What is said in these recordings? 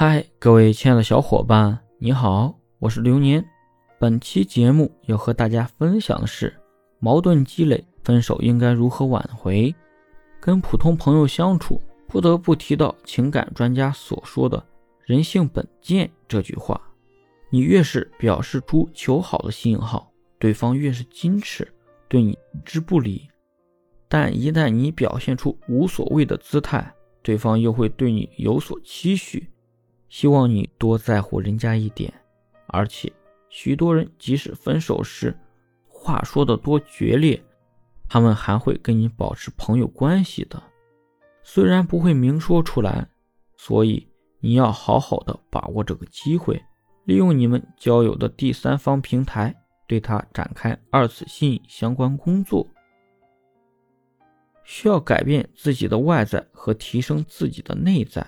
嗨，各位亲爱的小伙伴，你好，我是流年。本期节目要和大家分享的是：矛盾积累，分手应该如何挽回？跟普通朋友相处，不得不提到情感专家所说的“人性本贱”这句话。你越是表示出求好的信号，对方越是矜持，对你置之不理。但一旦你表现出无所谓的姿态，对方又会对你有所期许。希望你多在乎人家一点，而且许多人即使分手时话说的多决裂，他们还会跟你保持朋友关系的，虽然不会明说出来。所以你要好好的把握这个机会，利用你们交友的第三方平台，对他展开二次吸引相关工作。需要改变自己的外在和提升自己的内在。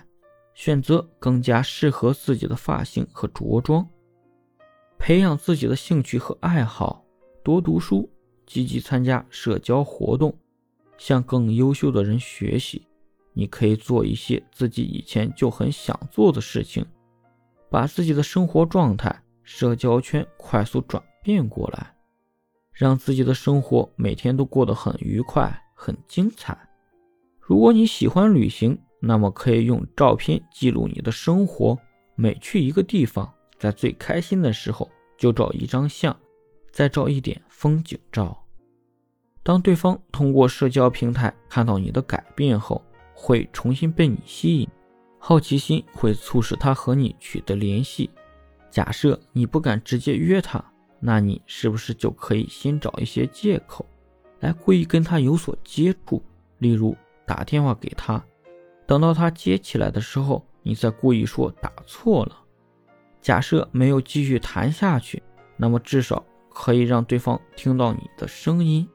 选择更加适合自己的发型和着装，培养自己的兴趣和爱好，多读书，积极参加社交活动，向更优秀的人学习。你可以做一些自己以前就很想做的事情，把自己的生活状态、社交圈快速转变过来，让自己的生活每天都过得很愉快、很精彩。如果你喜欢旅行，那么可以用照片记录你的生活。每去一个地方，在最开心的时候就照一张相，再照一点风景照。当对方通过社交平台看到你的改变后，会重新被你吸引，好奇心会促使他和你取得联系。假设你不敢直接约他，那你是不是就可以先找一些借口，来故意跟他有所接触？例如打电话给他。等到他接起来的时候，你再故意说打错了。假设没有继续谈下去，那么至少可以让对方听到你的声音，